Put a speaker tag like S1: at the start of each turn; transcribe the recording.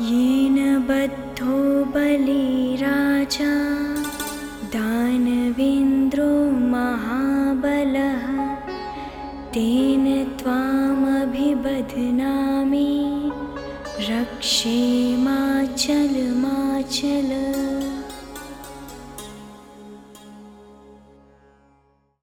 S1: येन बद्धो बलिराजा दानवेन्द्रो महाबलः तेन त्वामभिबध्नामि रक्षे माचल माचल।